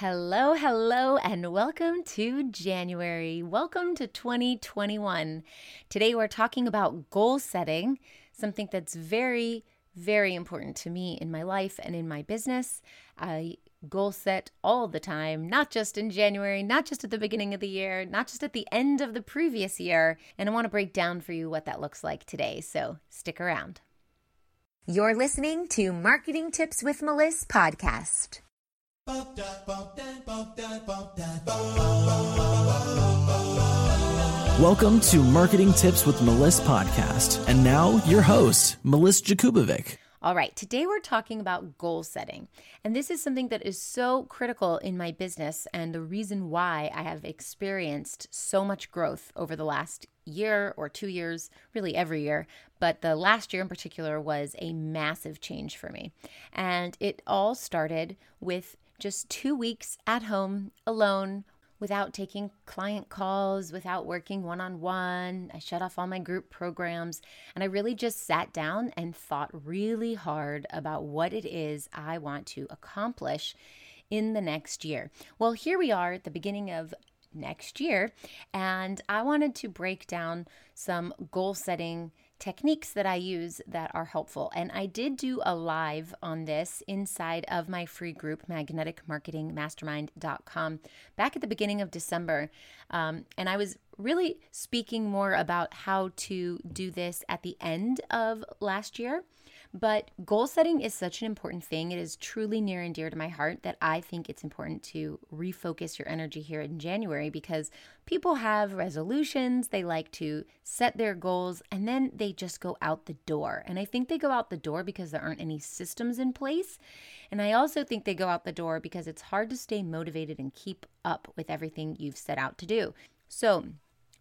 Hello, hello, and welcome to January. Welcome to 2021. Today we're talking about goal setting, something that's very, very important to me in my life and in my business. I goal set all the time, not just in January, not just at the beginning of the year, not just at the end of the previous year. And I want to break down for you what that looks like today. So stick around. You're listening to Marketing Tips with Melissa podcast. Welcome to Marketing Tips with Melissa podcast. And now your host, Melissa Jakubovic. All right, today we're talking about goal setting. And this is something that is so critical in my business and the reason why I have experienced so much growth over the last year or two years, really every year. But the last year in particular was a massive change for me. And it all started with just two weeks at home alone without taking client calls, without working one on one. I shut off all my group programs and I really just sat down and thought really hard about what it is I want to accomplish in the next year. Well, here we are at the beginning of next year, and I wanted to break down some goal setting techniques that I use that are helpful. And I did do a live on this inside of my free group, magneticmarketingmastermind.com, back at the beginning of December. Um, and I was really speaking more about how to do this at the end of last year. But goal setting is such an important thing. It is truly near and dear to my heart that I think it's important to refocus your energy here in January because people have resolutions, they like to set their goals, and then they just go out the door. And I think they go out the door because there aren't any systems in place. And I also think they go out the door because it's hard to stay motivated and keep up with everything you've set out to do. So,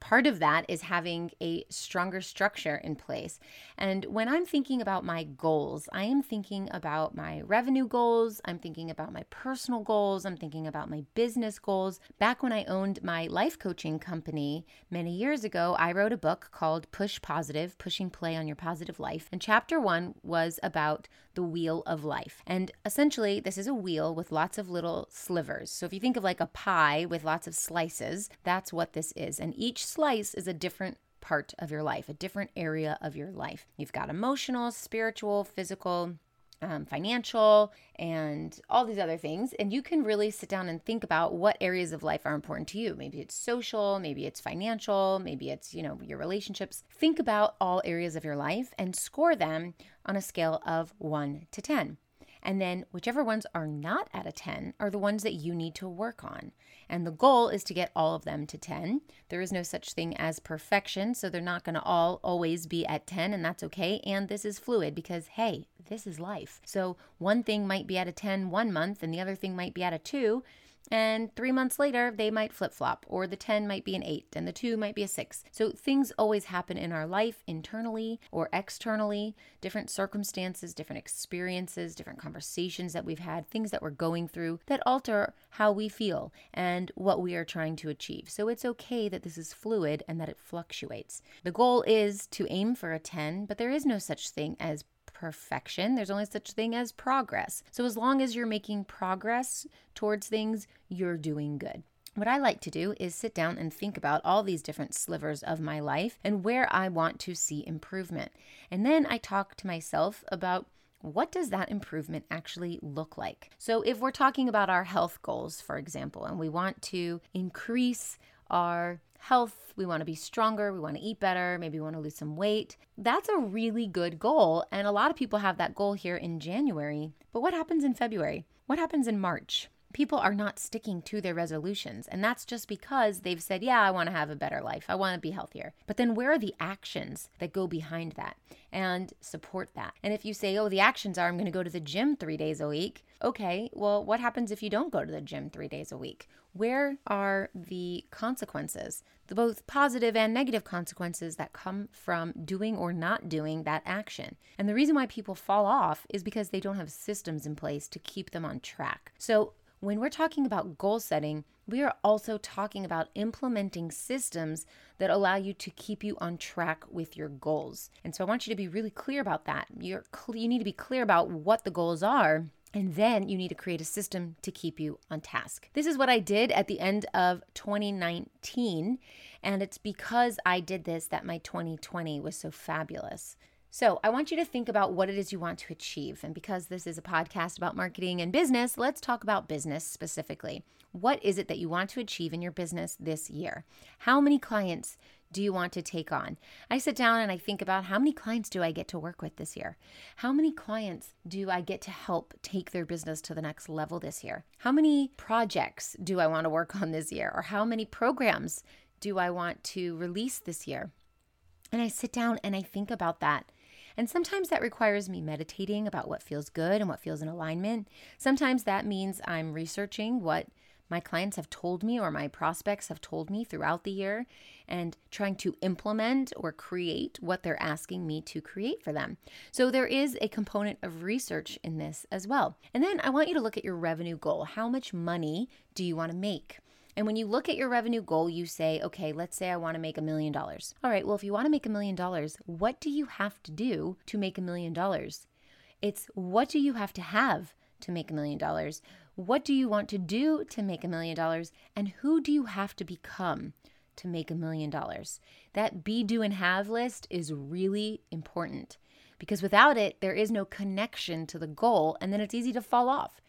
Part of that is having a stronger structure in place. And when I'm thinking about my goals, I am thinking about my revenue goals, I'm thinking about my personal goals, I'm thinking about my business goals. Back when I owned my life coaching company many years ago, I wrote a book called Push Positive Pushing Play on Your Positive Life. And chapter one was about the wheel of life. And essentially, this is a wheel with lots of little slivers. So if you think of like a pie with lots of slices, that's what this is. And each slice is a different part of your life, a different area of your life. You've got emotional, spiritual, physical, um, financial, and all these other things. And you can really sit down and think about what areas of life are important to you. Maybe it's social, maybe it's financial, maybe it's, you know, your relationships. Think about all areas of your life and score them on a scale of one to 10. And then whichever ones are not at a 10 are the ones that you need to work on. And the goal is to get all of them to 10. There is no such thing as perfection, so they're not going to all always be at 10, and that's okay. And this is fluid because, hey, this is life. So one thing might be at a 10 one month, and the other thing might be at a 2. And three months later, they might flip flop, or the 10 might be an 8, and the 2 might be a 6. So things always happen in our life, internally or externally, different circumstances, different experiences, different conversations that we've had, things that we're going through that alter how we feel and what we are trying to achieve. So it's okay that this is fluid and that it fluctuates. The goal is to aim for a 10, but there is no such thing as perfection. There's only such thing as progress. So as long as you're making progress towards things, you're doing good. What I like to do is sit down and think about all these different slivers of my life and where I want to see improvement. And then I talk to myself about what does that improvement actually look like? So, if we're talking about our health goals, for example, and we want to increase our health, we want to be stronger, we want to eat better, maybe we want to lose some weight. That's a really good goal. And a lot of people have that goal here in January. But what happens in February? What happens in March? People are not sticking to their resolutions. And that's just because they've said, Yeah, I want to have a better life. I want to be healthier. But then where are the actions that go behind that and support that? And if you say, Oh, the actions are, I'm going to go to the gym three days a week. Okay, well, what happens if you don't go to the gym three days a week? Where are the consequences, the both positive and negative consequences that come from doing or not doing that action? And the reason why people fall off is because they don't have systems in place to keep them on track. So, when we're talking about goal setting, we are also talking about implementing systems that allow you to keep you on track with your goals. And so I want you to be really clear about that. You're cl- you need to be clear about what the goals are And then you need to create a system to keep you on task. This is what I did at the end of 2019. And it's because I did this that my 2020 was so fabulous. So, I want you to think about what it is you want to achieve. And because this is a podcast about marketing and business, let's talk about business specifically. What is it that you want to achieve in your business this year? How many clients do you want to take on? I sit down and I think about how many clients do I get to work with this year? How many clients do I get to help take their business to the next level this year? How many projects do I want to work on this year? Or how many programs do I want to release this year? And I sit down and I think about that. And sometimes that requires me meditating about what feels good and what feels in alignment. Sometimes that means I'm researching what my clients have told me or my prospects have told me throughout the year and trying to implement or create what they're asking me to create for them. So there is a component of research in this as well. And then I want you to look at your revenue goal. How much money do you want to make? And when you look at your revenue goal, you say, okay, let's say I want to make a million dollars. All right, well, if you want to make a million dollars, what do you have to do to make a million dollars? It's what do you have to have to make a million dollars? What do you want to do to make a million dollars? And who do you have to become to make a million dollars? That be, do, and have list is really important because without it, there is no connection to the goal, and then it's easy to fall off.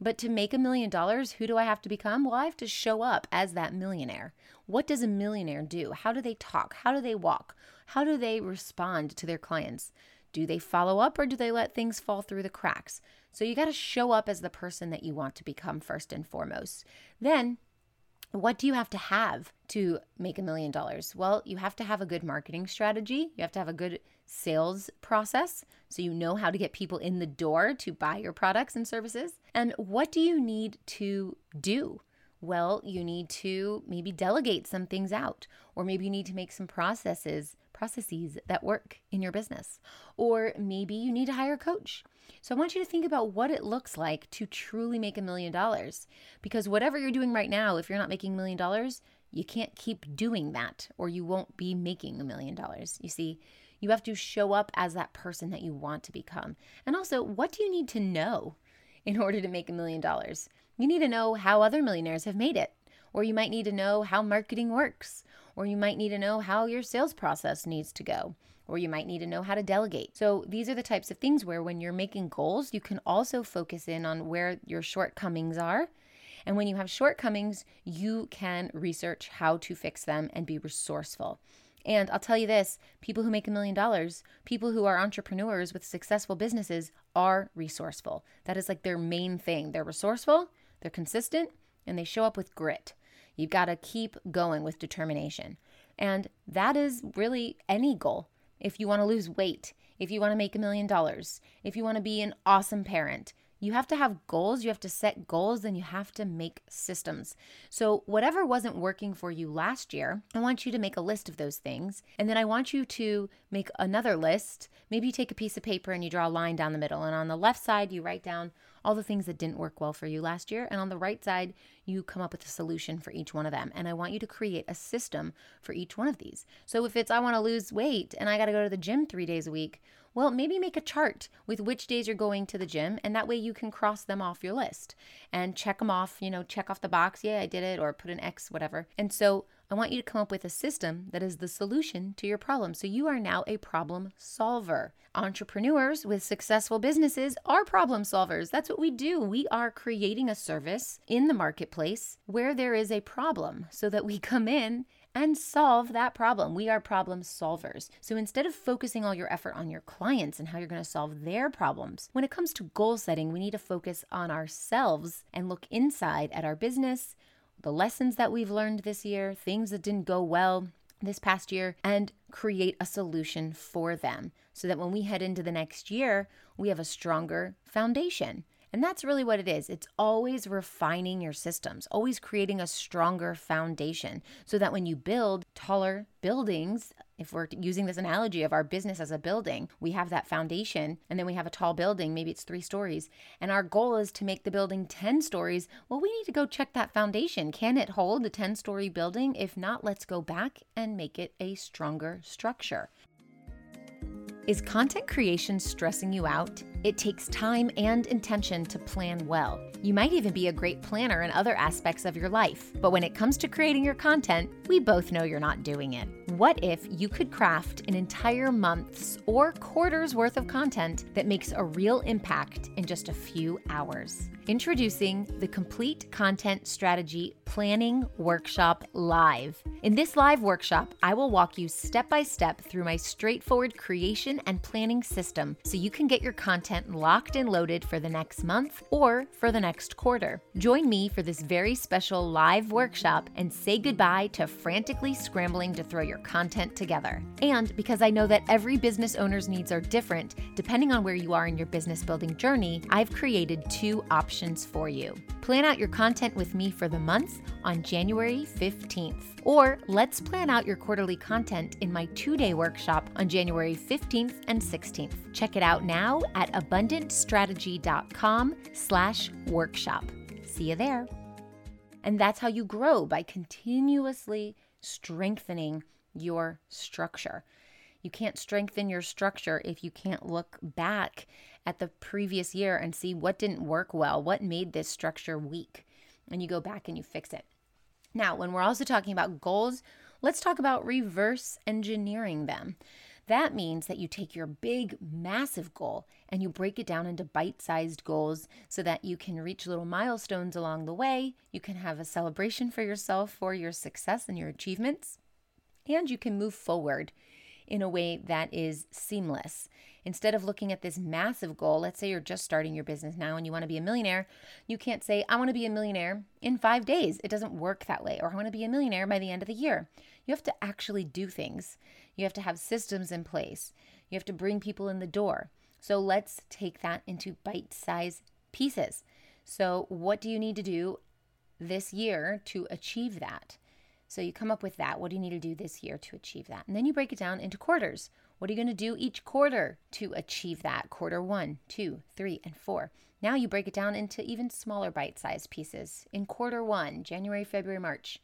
But to make a million dollars, who do I have to become? Well, I have to show up as that millionaire. What does a millionaire do? How do they talk? How do they walk? How do they respond to their clients? Do they follow up or do they let things fall through the cracks? So you got to show up as the person that you want to become first and foremost. Then what do you have to have to make a million dollars? Well, you have to have a good marketing strategy. You have to have a good sales process so you know how to get people in the door to buy your products and services. And what do you need to do? Well, you need to maybe delegate some things out, or maybe you need to make some processes processes that work in your business. Or maybe you need to hire a coach. So I want you to think about what it looks like to truly make a million dollars. Because whatever you're doing right now, if you're not making a million dollars, you can't keep doing that or you won't be making a million dollars. You see, you have to show up as that person that you want to become. And also, what do you need to know in order to make a million dollars? You need to know how other millionaires have made it, or you might need to know how marketing works, or you might need to know how your sales process needs to go, or you might need to know how to delegate. So, these are the types of things where when you're making goals, you can also focus in on where your shortcomings are. And when you have shortcomings, you can research how to fix them and be resourceful. And I'll tell you this people who make a million dollars, people who are entrepreneurs with successful businesses are resourceful. That is like their main thing. They're resourceful, they're consistent, and they show up with grit. You've got to keep going with determination. And that is really any goal. If you want to lose weight, if you want to make a million dollars, if you want to be an awesome parent, you have to have goals, you have to set goals, and you have to make systems. So, whatever wasn't working for you last year, I want you to make a list of those things. And then I want you to make another list. Maybe you take a piece of paper and you draw a line down the middle. And on the left side, you write down all the things that didn't work well for you last year. And on the right side, you come up with a solution for each one of them. And I want you to create a system for each one of these. So, if it's I want to lose weight and I got to go to the gym three days a week, well, maybe make a chart with which days you're going to the gym, and that way you can cross them off your list and check them off, you know, check off the box, yeah, I did it, or put an X, whatever. And so I want you to come up with a system that is the solution to your problem. So you are now a problem solver. Entrepreneurs with successful businesses are problem solvers. That's what we do. We are creating a service in the marketplace where there is a problem so that we come in and solve that problem. We are problem solvers. So instead of focusing all your effort on your clients and how you're going to solve their problems, when it comes to goal setting, we need to focus on ourselves and look inside at our business, the lessons that we've learned this year, things that didn't go well this past year, and create a solution for them so that when we head into the next year, we have a stronger foundation. And that's really what it is. It's always refining your systems, always creating a stronger foundation so that when you build taller buildings, if we're using this analogy of our business as a building, we have that foundation and then we have a tall building, maybe it's three stories, and our goal is to make the building 10 stories. Well, we need to go check that foundation. Can it hold a 10 story building? If not, let's go back and make it a stronger structure. Is content creation stressing you out? It takes time and intention to plan well. You might even be a great planner in other aspects of your life, but when it comes to creating your content, we both know you're not doing it. What if you could craft an entire month's or quarter's worth of content that makes a real impact in just a few hours? Introducing the Complete Content Strategy Planning Workshop Live. In this live workshop, I will walk you step by step through my straightforward creation and planning system so you can get your content locked and loaded for the next month or for the next quarter. Join me for this very special live workshop and say goodbye to frantically scrambling to throw your content together. And because I know that every business owner's needs are different, depending on where you are in your business building journey, I've created two options options for you. Plan out your content with me for the month on January 15th. Or let's plan out your quarterly content in my two day workshop on January 15th and 16th. Check it out now at abundantstrategy.com slash workshop. See you there. And that's how you grow by continuously strengthening your structure. You can't strengthen your structure if you can't look back at the previous year and see what didn't work well, what made this structure weak, and you go back and you fix it. Now, when we're also talking about goals, let's talk about reverse engineering them. That means that you take your big, massive goal and you break it down into bite sized goals so that you can reach little milestones along the way. You can have a celebration for yourself for your success and your achievements, and you can move forward in a way that is seamless. Instead of looking at this massive goal, let's say you're just starting your business now and you want to be a millionaire, you can't say, I want to be a millionaire in five days. It doesn't work that way. Or I want to be a millionaire by the end of the year. You have to actually do things, you have to have systems in place, you have to bring people in the door. So let's take that into bite sized pieces. So, what do you need to do this year to achieve that? So you come up with that. What do you need to do this year to achieve that? And then you break it down into quarters. What are you going to do each quarter to achieve that? Quarter one, two, three, and four. Now you break it down into even smaller bite sized pieces. In quarter one, January, February, March.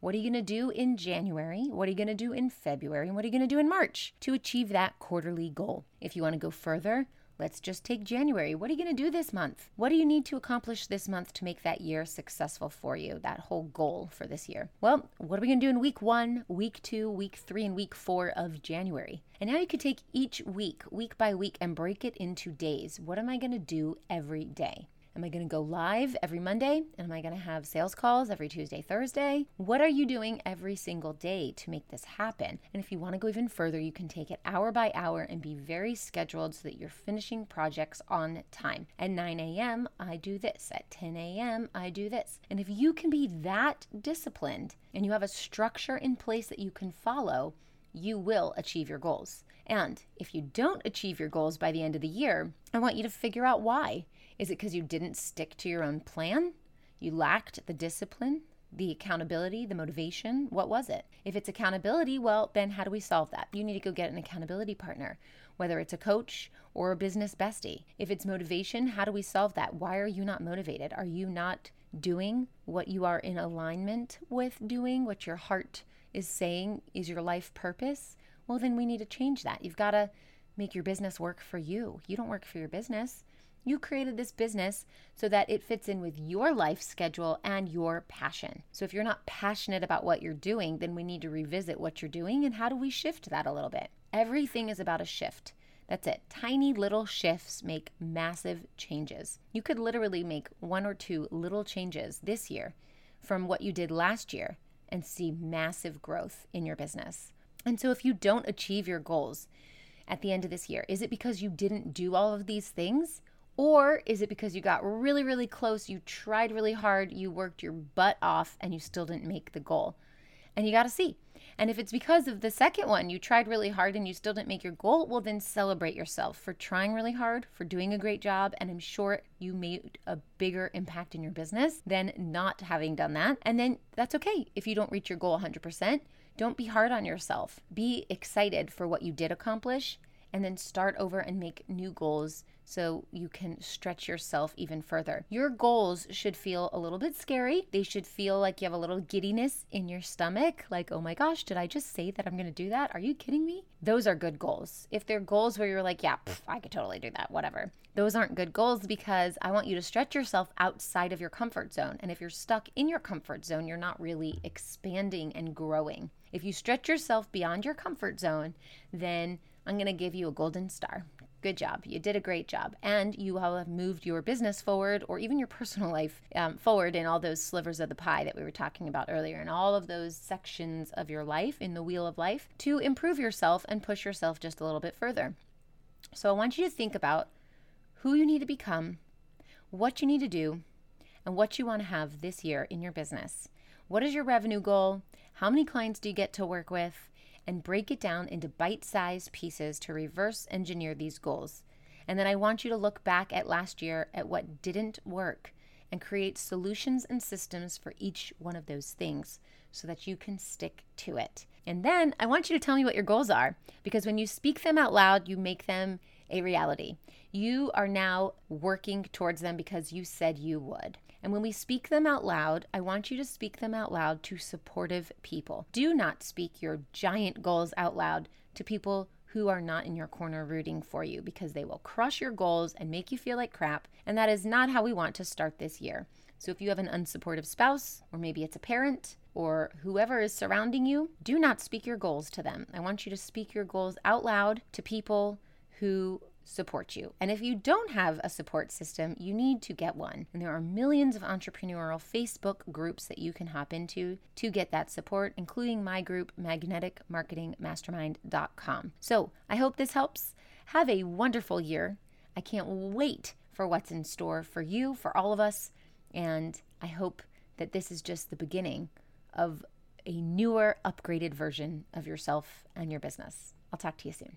What are you going to do in January? What are you going to do in February? And what are you going to do in March to achieve that quarterly goal? If you want to go further, Let's just take January. What are you going to do this month? What do you need to accomplish this month to make that year successful for you, that whole goal for this year? Well, what are we going to do in week one, week two, week three, and week four of January? And now you can take each week, week by week, and break it into days. What am I going to do every day? Am I going to go live every Monday? Am I going to have sales calls every Tuesday, Thursday? What are you doing every single day to make this happen? And if you want to go even further, you can take it hour by hour and be very scheduled so that you're finishing projects on time. At 9 a.m., I do this. At 10 a.m., I do this. And if you can be that disciplined and you have a structure in place that you can follow, you will achieve your goals. And if you don't achieve your goals by the end of the year, I want you to figure out why. Is it because you didn't stick to your own plan? You lacked the discipline, the accountability, the motivation? What was it? If it's accountability, well, then how do we solve that? You need to go get an accountability partner, whether it's a coach or a business bestie. If it's motivation, how do we solve that? Why are you not motivated? Are you not doing what you are in alignment with doing, what your heart is saying is your life purpose? Well, then we need to change that. You've got to make your business work for you. You don't work for your business. You created this business so that it fits in with your life schedule and your passion. So, if you're not passionate about what you're doing, then we need to revisit what you're doing and how do we shift that a little bit. Everything is about a shift. That's it. Tiny little shifts make massive changes. You could literally make one or two little changes this year from what you did last year and see massive growth in your business. And so, if you don't achieve your goals at the end of this year, is it because you didn't do all of these things? Or is it because you got really, really close, you tried really hard, you worked your butt off, and you still didn't make the goal? And you got to see. And if it's because of the second one, you tried really hard and you still didn't make your goal, well, then celebrate yourself for trying really hard, for doing a great job. And I'm sure you made a bigger impact in your business than not having done that. And then that's okay. If you don't reach your goal 100%, don't be hard on yourself. Be excited for what you did accomplish and then start over and make new goals so you can stretch yourself even further. Your goals should feel a little bit scary. They should feel like you have a little giddiness in your stomach, like, oh my gosh, did I just say that I'm to do that? Are you kidding me? Those are good goals. If they're goals where you're like, yeah, pff, I could totally do that, whatever. Those aren't good goals because I want you to stretch yourself outside of your comfort zone. And if you're stuck in your comfort zone, you're not really expanding and growing. If you stretch yourself beyond your comfort zone, then I'm going to give you a golden star. Good job. You did a great job. And you have moved your business forward or even your personal life um, forward in all those slivers of the pie that we were talking about earlier, in all of those sections of your life in the wheel of life to improve yourself and push yourself just a little bit further. So I want you to think about who you need to become, what you need to do, and what you want to have this year in your business. What is your revenue goal? How many clients do you get to work with? And break it down into bite sized pieces to reverse engineer these goals. And then I want you to look back at last year at what didn't work and create solutions and systems for each one of those things so that you can stick to it. And then I want you to tell me what your goals are because when you speak them out loud, you make them a reality. You are now working towards them because you said you would. And when we speak them out loud, I want you to speak them out loud to supportive people. Do not speak your giant goals out loud to people who are not in your corner rooting for you because they will crush your goals and make you feel like crap. And that is not how we want to start this year. So if you have an unsupportive spouse, or maybe it's a parent, or whoever is surrounding you, do not speak your goals to them. I want you to speak your goals out loud to people who support you. And if you don't have a support system, you need to get one. And there are millions of entrepreneurial Facebook groups that you can hop into to get that support, including my group, magneticmarketingmastermind.com. So I hope this helps. Have a wonderful year. I can't wait for what's in store for you, for all of us. And I hope that this is just the beginning of a newer, upgraded version of yourself and your business. I'll talk to you soon.